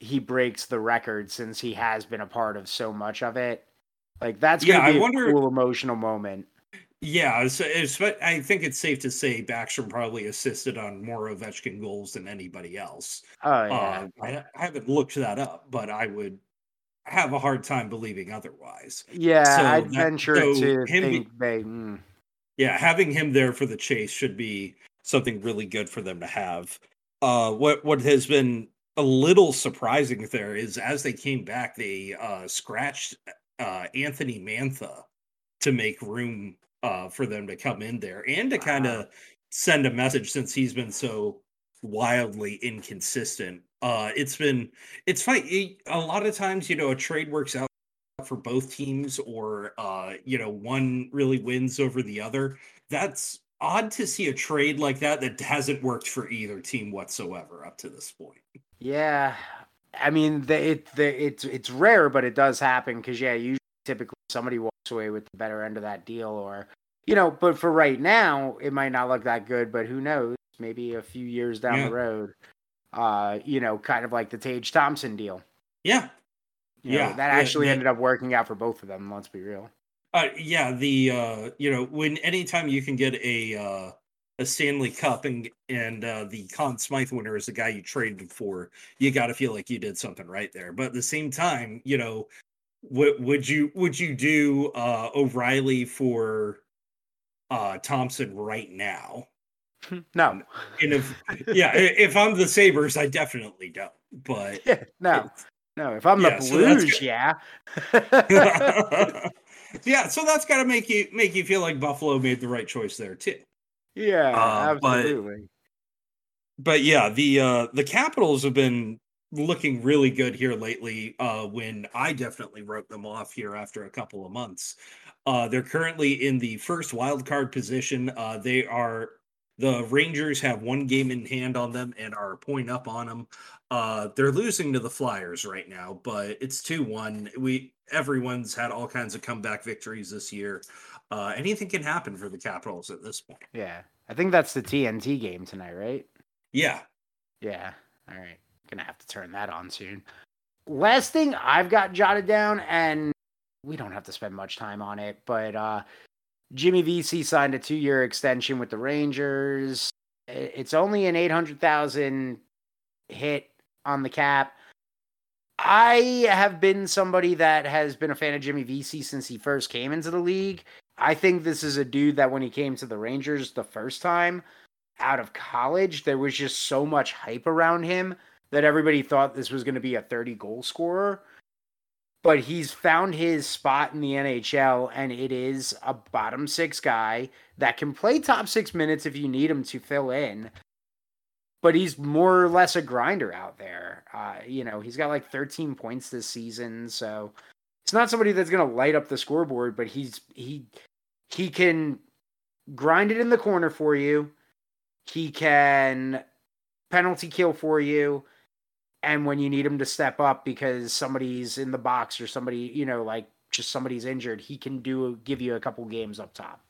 he breaks the record, since he has been a part of so much of it. Like that's gonna yeah, be I a wonder... cool emotional moment. Yeah, it's, it's, I think it's safe to say Backstrom probably assisted on more Ovechkin goals than anybody else. Oh yeah, uh, I, I, haven't looked that up, but I would have a hard time believing otherwise. Yeah, so I'd that, venture so to think be, they. Mm. Yeah, having him there for the chase should be something really good for them to have. Uh, what what has been a little surprising there is as they came back, they uh, scratched uh, Anthony Mantha to make room uh, for them to come in there and to kind of send a message since he's been so wildly inconsistent. Uh, it's been it's funny. A lot of times, you know, a trade works out for both teams, or uh, you know, one really wins over the other. That's odd to see a trade like that that hasn't worked for either team whatsoever up to this point. Yeah, I mean, the, it the, it's it's rare, but it does happen because yeah, usually typically somebody walks away with the better end of that deal, or you know. But for right now, it might not look that good. But who knows? Maybe a few years down yeah. the road, uh, you know, kind of like the Tage Thompson deal. Yeah, you yeah, know, that actually yeah, ended up working out for both of them. Let's be real. Uh, yeah, the uh, you know, when anytime you can get a uh, a Stanley Cup and and uh, the Conn Smythe winner is the guy you traded for, you got to feel like you did something right there. But at the same time, you know, would would you would you do uh, O'Reilly for uh, Thompson right now? (laughs) No. And if yeah, if I'm the Sabres, I definitely don't. But yeah, no. No, if I'm yeah, the Blues, so yeah. yeah, so that's (laughs) got to make you make you feel like Buffalo made the right choice there too. Yeah, uh, absolutely. But, but yeah, the uh the Capitals have been looking really good here lately uh when I definitely wrote them off here after a couple of months. Uh they're currently in the first wild card position. Uh they are the Rangers have one game in hand on them and are a point up on them. Uh, they're losing to the Flyers right now, but it's two one. We everyone's had all kinds of comeback victories this year uh, anything can happen for the Capitals at this point. Yeah, I think that's the TNT game tonight, right? Yeah. Yeah. All right. Gonna have to turn that on soon. Last thing I've got jotted down, and we don't have to spend much time on it, but uh, Jimmy Vesey signed a two-year extension with the Rangers. It's only an eight hundred thousand hit on the cap. I have been somebody that has been a fan of Jimmy Vesey since he first came into the league, I think this is a dude that when he came to the Rangers the first time out of college, there was just so much hype around him that everybody thought this was going to be a 30 goal scorer. But he's found his spot in the NHL, and it is a bottom six guy that can play top six minutes if you need him to fill in. But he's more or less a grinder out there. Uh, you know, he's got like 13 points this season, so it's not somebody that's going to light up the scoreboard, but he's he he can grind it in the corner for you. He can penalty kill for you. And when you need him to step up because somebody's in the box or somebody, you know, like just somebody's injured, he can do give you a couple games up top.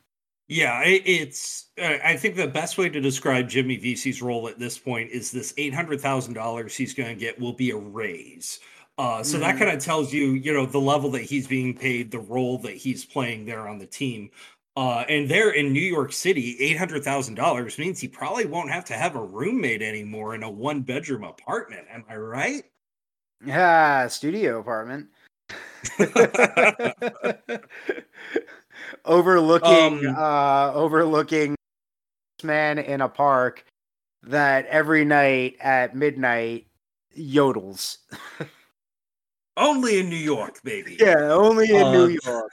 Yeah, it's. Uh, I think the best way to describe Jimmy Vesey's role at this point is this eight hundred thousand dollars he's going to get will be a raise Uh, so mm-hmm. that kind of tells you, you know, the level that he's being paid, the role that he's playing there on the team. Uh, and there in New York City, eight hundred thousand dollars means he probably won't have to have a roommate anymore in a one bedroom apartment. Am I right? Yeah, studio apartment. (laughs) overlooking um, uh overlooking man in a park that every night at midnight yodels. (laughs) only in New York, baby. Yeah, only in uh, New York.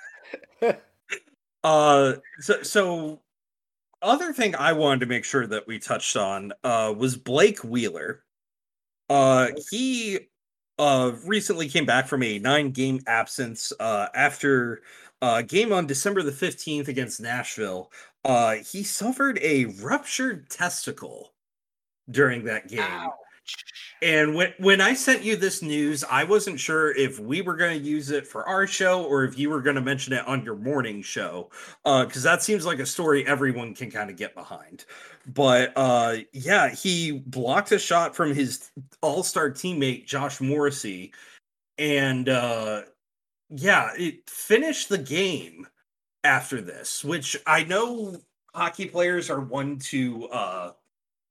Uh so so other thing I wanted to make sure that we touched on uh was Blake Wheeler. Uh he uh recently came back from a nine game absence uh after uh game on December the 15th against Nashville. Uh he suffered a ruptured testicle during that game. Ow. And when when I sent you this news, I wasn't sure if we were going to use it for our show or if you were going to mention it on your morning show, because uh, that seems like a story everyone can kind of get behind. But uh, yeah, he blocked a shot from his All Star teammate Josh Morrissey, and uh, yeah, it finished the game after this, which I know hockey players are one to uh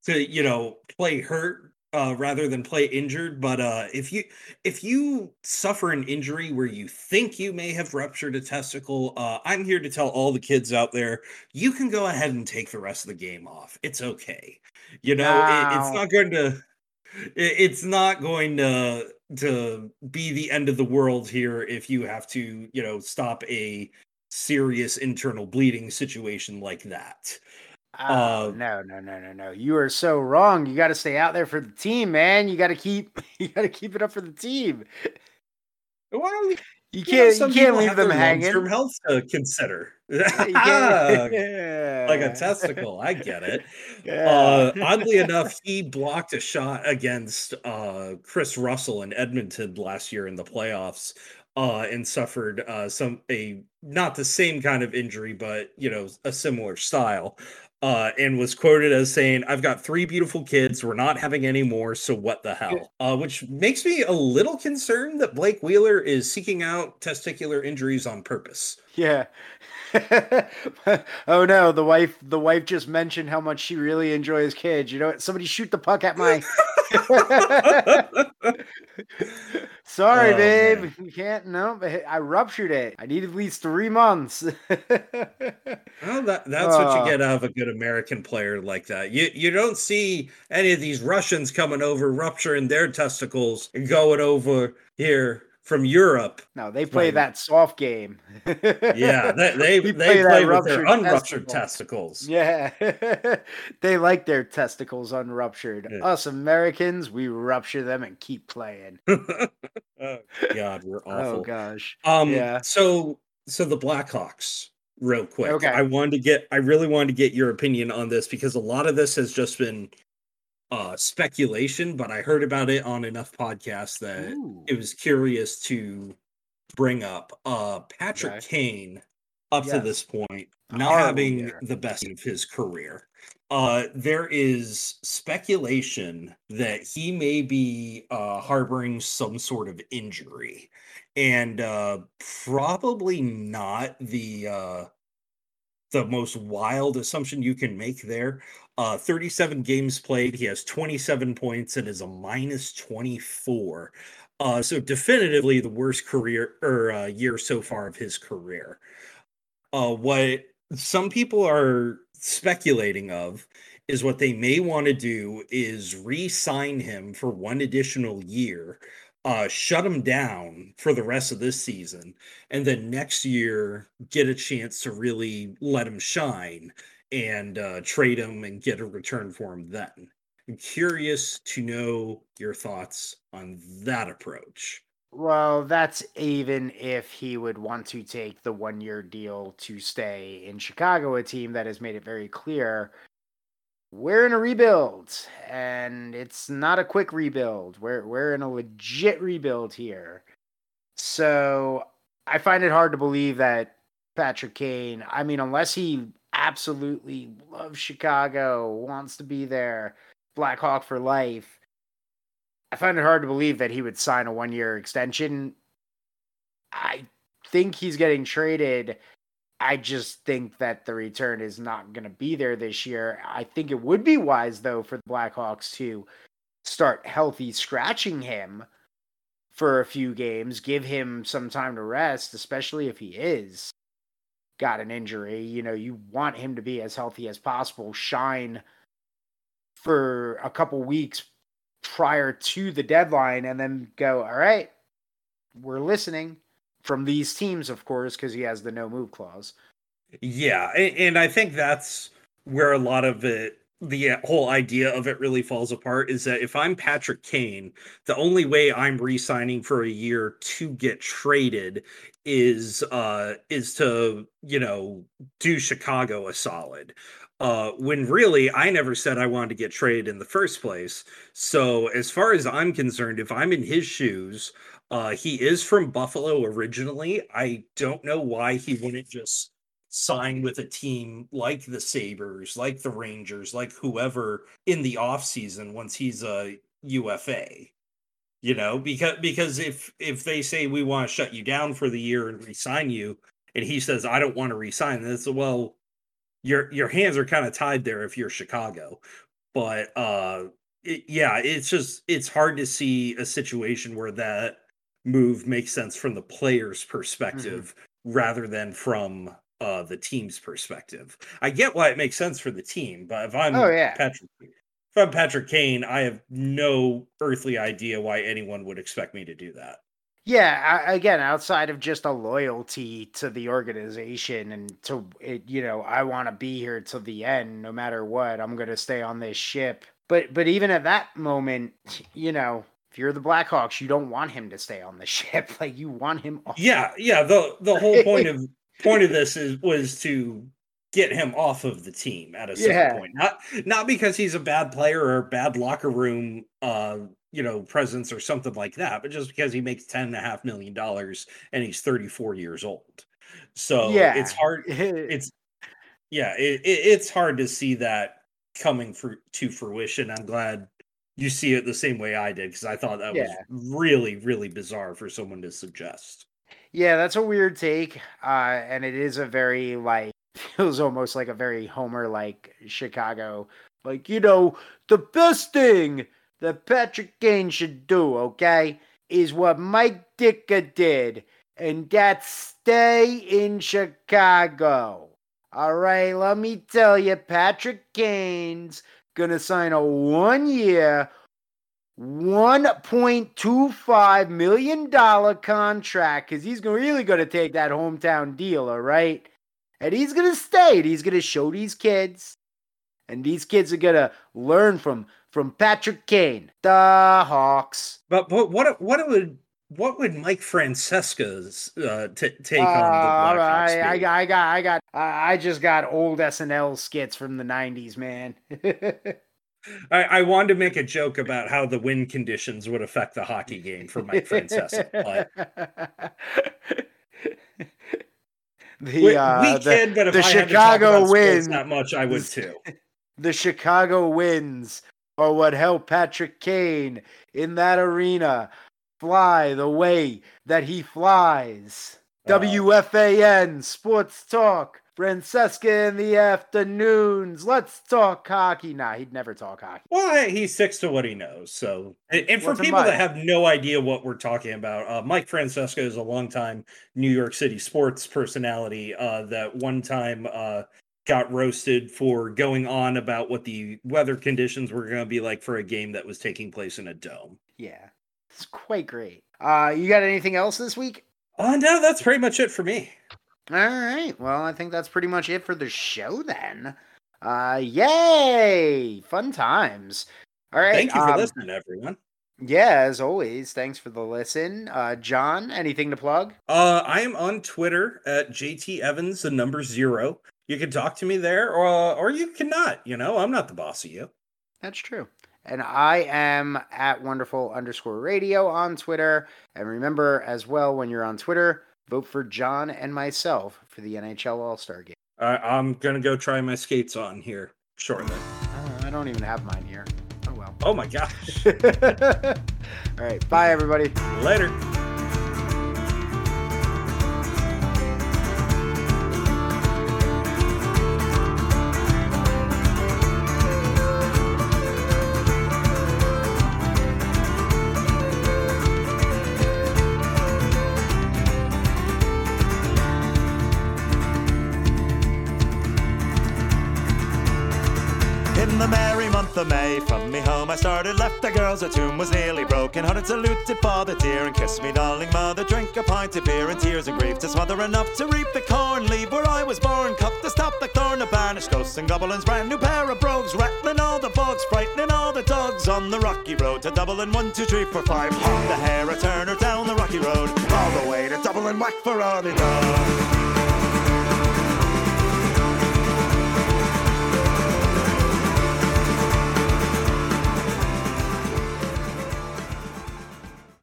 to you know play hurt uh, rather than play injured. But uh, if you if you suffer an injury where you think you may have ruptured a testicle, uh, I'm here to tell all the kids out there you can go ahead and take the rest of the game off. It's okay. You know, wow. it, it's not going to. It, it's not going to to be the end of the world here if you have to, you know, stop a serious internal bleeding situation like that. Oh, uh, no, no, no, no, no. You are so wrong. You got to stay out there for the team, man. You got to keep (laughs) you got to keep it up for the team. Well, you can't you, can't leave them hanging. Long-term health to consider. (laughs) (laughs) like a testicle. I get it. Yeah. Uh, oddly enough, he blocked a shot against uh, Kris Russell in Edmonton last year in the playoffs. Uh, and suffered uh, some a not the same kind of injury, but you know a similar style uh, and was quoted as saying, I've got three beautiful kids. We're not having any more. So what the hell? Uh, which makes me a little concerned that Blake Wheeler is seeking out testicular injuries on purpose. Yeah. (laughs) oh no, the wife the wife just mentioned how much she really enjoys kids. You know what? Somebody shoot the puck at my (laughs) Sorry, oh, babe. Man. You can't. No, I ruptured it. I need at least three months. (laughs) well, that, that's what you get out of a good American player like that. You you don't see any of these Russians coming over rupturing their testicles and going over here from Europe. No, they play that soft game. (laughs) yeah, they (laughs) they, they play, play with their unruptured testicles. testicles. Yeah, (laughs) they like their testicles unruptured. Yeah. Us Americans, we rupture them and keep playing. oh, God, we're oh, awful. Oh gosh. Um. Yeah. So so the Blackhawks. Real quick, okay. I wanted to get. I really wanted to get your opinion on this because a lot of this has just been uh speculation, but I heard about it on enough podcasts that Ooh. it was curious to bring up. Uh Patrick okay. Kane up yes. to this point not having the best of his career. Uh there is speculation that he may be uh harboring some sort of injury and uh probably not the uh the most wild assumption you can make there. Uh, 37 games played. He has 27 points and is a minus 24. Uh, so definitively the worst career or uh, year so far of his career. Uh, what some people are speculating of is what they may want to do is re-sign him for one additional year, uh, shut him down for the rest of this season, and then next year get a chance to really let him shine and uh, trade him and get a return for him then. I'm curious to know your thoughts on that approach. Well, that's even if he would want to take the one year deal to stay in Chicago, a team that has made it very clear we're in a rebuild and it's not a quick rebuild. We're we're in a legit rebuild here. So I find it hard to believe that Patrick Kane, I mean, unless he absolutely loves Chicago, wants to be there, Black Hawk for life. I find it hard to believe that he would sign a one year extension. I think he's getting traded. I just think that the return is not going to be there this year. I think it would be wise, though, for the Blackhawks to start healthy scratching him for a few games, give him some time to rest, especially if he is got an injury. You know, you want him to be as healthy as possible, shine for a couple weeks prior to the deadline, and then go, all right, we're listening from these teams, of course, because he has the no move clause. Yeah, and I think that's where a lot of it the whole idea of it really falls apart is that if I'm Patrick Kane, the only way I'm re-signing for a year to get traded is uh is to, you know, do Chicago a solid. Uh when really I never said I wanted to get traded in the first place. So as far as I'm concerned, if I'm in his shoes, uh he is from Buffalo originally. I don't know why he wouldn't just sign with a team like the Sabres, like the Rangers, like whoever in the offseason once he's a UFA. You know, because because if if they say we want to shut you down for the year and resign you, and he says I don't want to resign, this well, your your hands are kind of tied there if you're Chicago. But uh it, yeah, it's just it's hard to see a situation where that move makes sense from the player's mm-hmm. perspective mm-hmm. rather than from uh the team's perspective. I get why it makes sense for the team, but if I'm oh, yeah. Patrick if I'm Patrick Kane, I have no earthly idea why anyone would expect me to do that. Yeah, I, again, outside of just a loyalty to the organization and to it, you know, I want to be here till the end, no matter what. I'm going to stay on this ship. But but even at that moment, you know, if you're the Blackhawks, you don't want him to stay on the (laughs) ship. Like you want him off. Yeah, yeah. The the whole point of (laughs) point of this is was to get him off of the team at a certain yeah. point. Not not because he's a bad player or bad locker room uh you know presence or something like that, but just because he makes ten and a half million dollars and he's 34 years old. So yeah. it's hard (laughs) it's yeah, it, it, it's hard to see that coming for to fruition. I'm glad you see it the same way I did because I thought that yeah. was really, really bizarre for someone to suggest. Yeah, that's a weird take. Uh, and it is a very like (laughs) feels almost like a very Homer like Chicago. Like, you know, the best thing that Patrick Kane should do, okay, is what Mike Ditka did, and that's stay in Chicago. All right, let me tell you, Patrick Kane's gonna sign a one year, $1.25 million contract because he's really going to take that hometown deal, all right? And he's going to stay and he's going to show these kids. And these kids are going to learn from from Patrick Kane, the Hawks. But, but what what would what would Mike Francesa's uh, t- take uh, on the uh, Blackhawks? I, I, got, I got, I got, I just got old SNL skits from the '90s, man. (laughs) I, I, wanted to make a joke about how the wind conditions would affect the hockey game for Mike Francesa. But... the we, uh, we can, but if the I Chicago wins that much, I would (laughs) too. The Chicago wins are what helped Patrick Kane in that arena fly the way that he flies. Uh, WFAN Sports Talk Francesa in the afternoons. Let's talk hockey. Nah, he'd never talk hockey. Well, he sticks to what he knows. So, and, for What's people that have no idea what we're talking about, uh, Mike Francesa is a longtime New York City sports personality uh, that one time uh, got roasted for going on about what the weather conditions were going to be like for a game that was taking place in a dome. Yeah, it's quite great. Uh, you got anything else this week? Uh, no, that's pretty much it for me. All right. Well, I think that's pretty much it for the show then. Uh yay! Fun times. All right. Thank you for um, listening, everyone. Yeah, as always, thanks for the listen. Uh John, anything to plug? Uh I am on Twitter at JT Evans, the number zero. You can talk to me there, or or you cannot. You know, I'm not the boss of you. That's true. And I am at wonderful underscore radio on Twitter. And remember as well when you're on Twitter, vote for John and myself for the NHL All Star game. Uh, I'm gonna go try my skates on here shortly. Uh, I don't even have mine here. Oh well. Oh my gosh. (laughs) All right. Bye, everybody. Later. The girls, a tomb was nearly broken. Hearted saluted father dear, and kissed me darling mother. Drink a pint of beer and tears and grief to smother enough to reap the corn. Leave where I was born, cut the stop the thorn of banished ghosts and goblins. Brand new pair of brogues, rattling all the bugs, frightening all the dogs on the rocky road to Dublin. One, two, three, four, five. On the hair, a turner down the rocky road, all the way to Dublin. Whack for all the dogs.